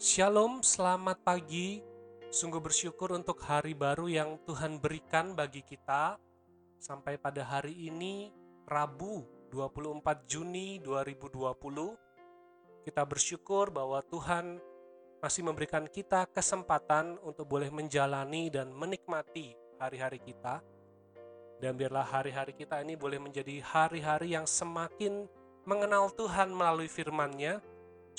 Shalom, selamat pagi. Sungguh bersyukur untuk hari baru yang Tuhan berikan bagi kita. Sampai pada hari ini, Rabu 24 Juni 2020, kita bersyukur bahwa Tuhan masih memberikan kita kesempatan untuk boleh menjalani dan menikmati hari-hari kita. Dan biarlah hari-hari kita ini boleh menjadi hari-hari yang semakin mengenal Tuhan melalui firman-Nya,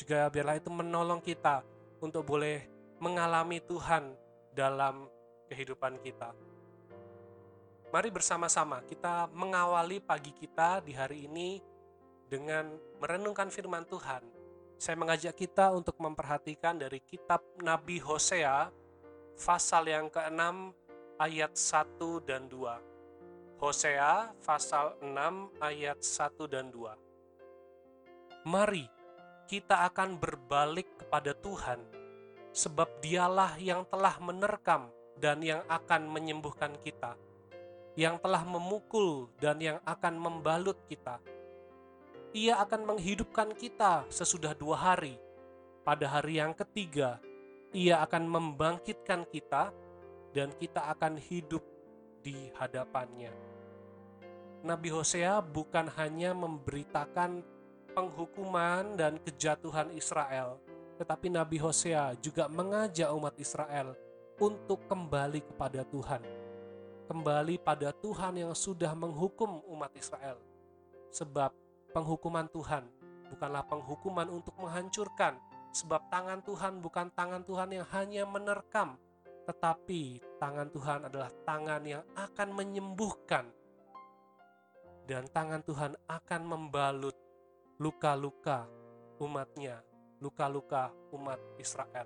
juga biarlah itu menolong kita untuk boleh mengalami Tuhan dalam kehidupan kita. Mari bersama-sama kita mengawali pagi kita di hari ini dengan merenungkan firman Tuhan. Saya mengajak kita untuk memperhatikan dari kitab Nabi Hosea pasal yang ke-6 ayat 1 dan 2. Hosea pasal 6 ayat 1 dan 2. Mari kita akan berbalik kepada Tuhan, sebab Dialah yang telah menerkam dan yang akan menyembuhkan kita, yang telah memukul dan yang akan membalut kita. Ia akan menghidupkan kita sesudah dua hari. Pada hari yang ketiga, Ia akan membangkitkan kita, dan kita akan hidup di hadapannya. Nabi Hosea bukan hanya memberitakan penghukuman dan kejatuhan Israel, tetapi Nabi Hosea juga mengajak umat Israel untuk kembali kepada Tuhan. Kembali pada Tuhan yang sudah menghukum umat Israel. Sebab penghukuman Tuhan bukanlah penghukuman untuk menghancurkan, sebab tangan Tuhan bukan tangan Tuhan yang hanya menerkam, tetapi tangan Tuhan adalah tangan yang akan menyembuhkan dan tangan Tuhan akan membalut luka-luka umatnya, luka-luka umat Israel.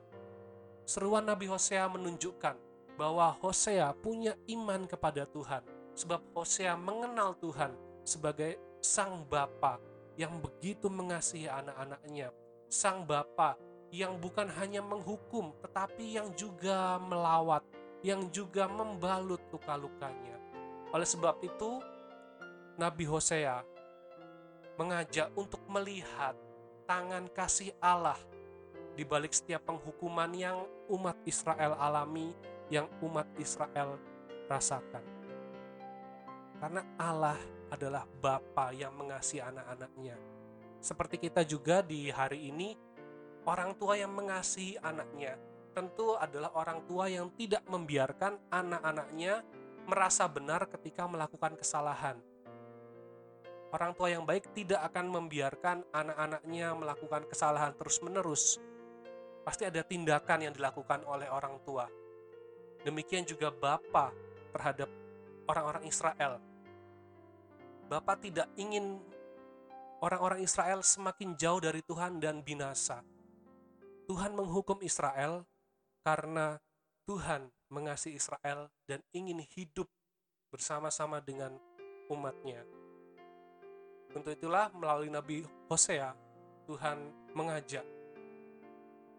Seruan Nabi Hosea menunjukkan bahwa Hosea punya iman kepada Tuhan, sebab Hosea mengenal Tuhan sebagai sang bapa yang begitu mengasihi anak-anaknya, sang bapa yang bukan hanya menghukum, tetapi yang juga melawat, yang juga membalut luka-lukanya. Oleh sebab itu, Nabi Hosea mengajak untuk melihat tangan kasih Allah di balik setiap penghukuman yang umat Israel alami, yang umat Israel rasakan. Karena Allah adalah Bapa yang mengasihi anak-anaknya. Seperti kita juga di hari ini, orang tua yang mengasihi anaknya tentu adalah orang tua yang tidak membiarkan anak-anaknya merasa benar ketika melakukan kesalahan Orang tua yang baik tidak akan membiarkan anak-anaknya melakukan kesalahan terus-menerus. Pasti ada tindakan yang dilakukan oleh orang tua. Demikian juga Bapa terhadap orang-orang Israel. Bapak tidak ingin orang-orang Israel semakin jauh dari Tuhan dan binasa. Tuhan menghukum Israel karena Tuhan mengasihi Israel dan ingin hidup bersama-sama dengan umatnya. Untuk itulah melalui Nabi Hosea, Tuhan mengajak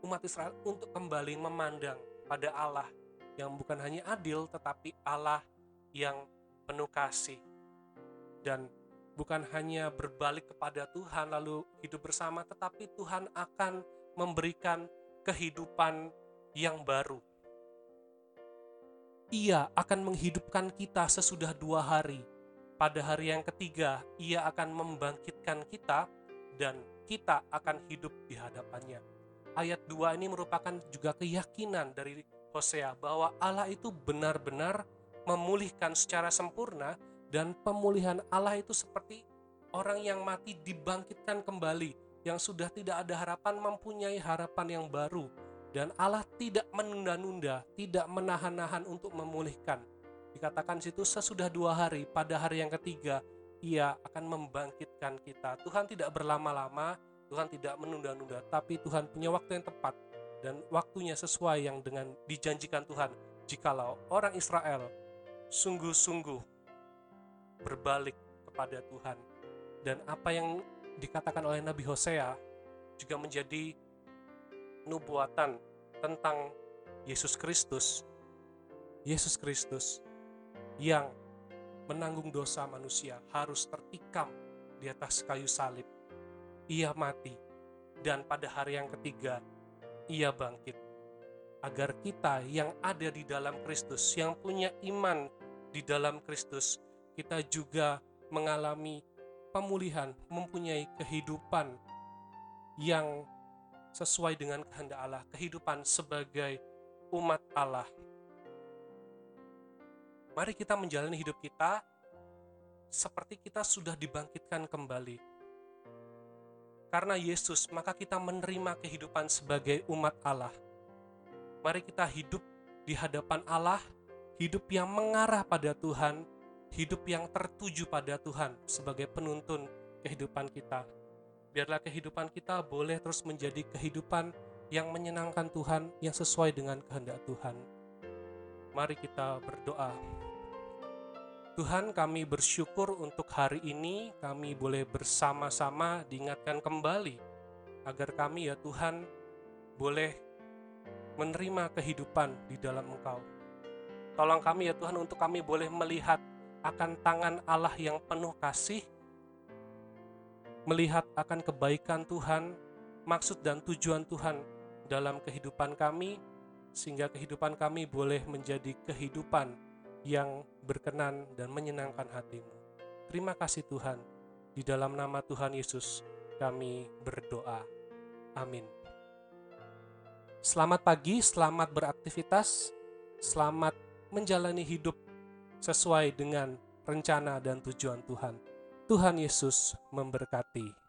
umat Israel untuk kembali memandang pada Allah yang bukan hanya adil tetapi Allah yang penuh kasih dan bukan hanya berbalik kepada Tuhan lalu hidup bersama tetapi Tuhan akan memberikan kehidupan yang baru. Ia akan menghidupkan kita sesudah dua hari pada hari yang ketiga ia akan membangkitkan kita dan kita akan hidup di hadapannya. Ayat 2 ini merupakan juga keyakinan dari Hosea bahwa Allah itu benar-benar memulihkan secara sempurna dan pemulihan Allah itu seperti orang yang mati dibangkitkan kembali yang sudah tidak ada harapan mempunyai harapan yang baru dan Allah tidak menunda-nunda, tidak menahan-nahan untuk memulihkan Dikatakan situ sesudah dua hari, pada hari yang ketiga, ia akan membangkitkan kita. Tuhan tidak berlama-lama, Tuhan tidak menunda-nunda, tapi Tuhan punya waktu yang tepat dan waktunya sesuai yang dengan dijanjikan Tuhan. Jikalau orang Israel sungguh-sungguh berbalik kepada Tuhan dan apa yang dikatakan oleh Nabi Hosea juga menjadi nubuatan tentang Yesus Kristus. Yesus Kristus yang menanggung dosa manusia harus tertikam di atas kayu salib. Ia mati, dan pada hari yang ketiga ia bangkit. Agar kita yang ada di dalam Kristus, yang punya iman di dalam Kristus, kita juga mengalami pemulihan, mempunyai kehidupan yang sesuai dengan kehendak Allah, kehidupan sebagai umat Allah. Mari kita menjalani hidup kita seperti kita sudah dibangkitkan kembali. Karena Yesus, maka kita menerima kehidupan sebagai umat Allah. Mari kita hidup di hadapan Allah, hidup yang mengarah pada Tuhan, hidup yang tertuju pada Tuhan sebagai penuntun kehidupan kita. Biarlah kehidupan kita boleh terus menjadi kehidupan yang menyenangkan Tuhan, yang sesuai dengan kehendak Tuhan. Mari kita berdoa. Tuhan kami bersyukur untuk hari ini kami boleh bersama-sama diingatkan kembali agar kami ya Tuhan boleh menerima kehidupan di dalam Engkau. Tolong kami ya Tuhan untuk kami boleh melihat akan tangan Allah yang penuh kasih, melihat akan kebaikan Tuhan, maksud dan tujuan Tuhan dalam kehidupan kami, sehingga kehidupan kami boleh menjadi kehidupan yang berkenan dan menyenangkan hatimu. Terima kasih Tuhan, di dalam nama Tuhan Yesus kami berdoa. Amin. Selamat pagi, selamat beraktivitas, selamat menjalani hidup sesuai dengan rencana dan tujuan Tuhan. Tuhan Yesus memberkati.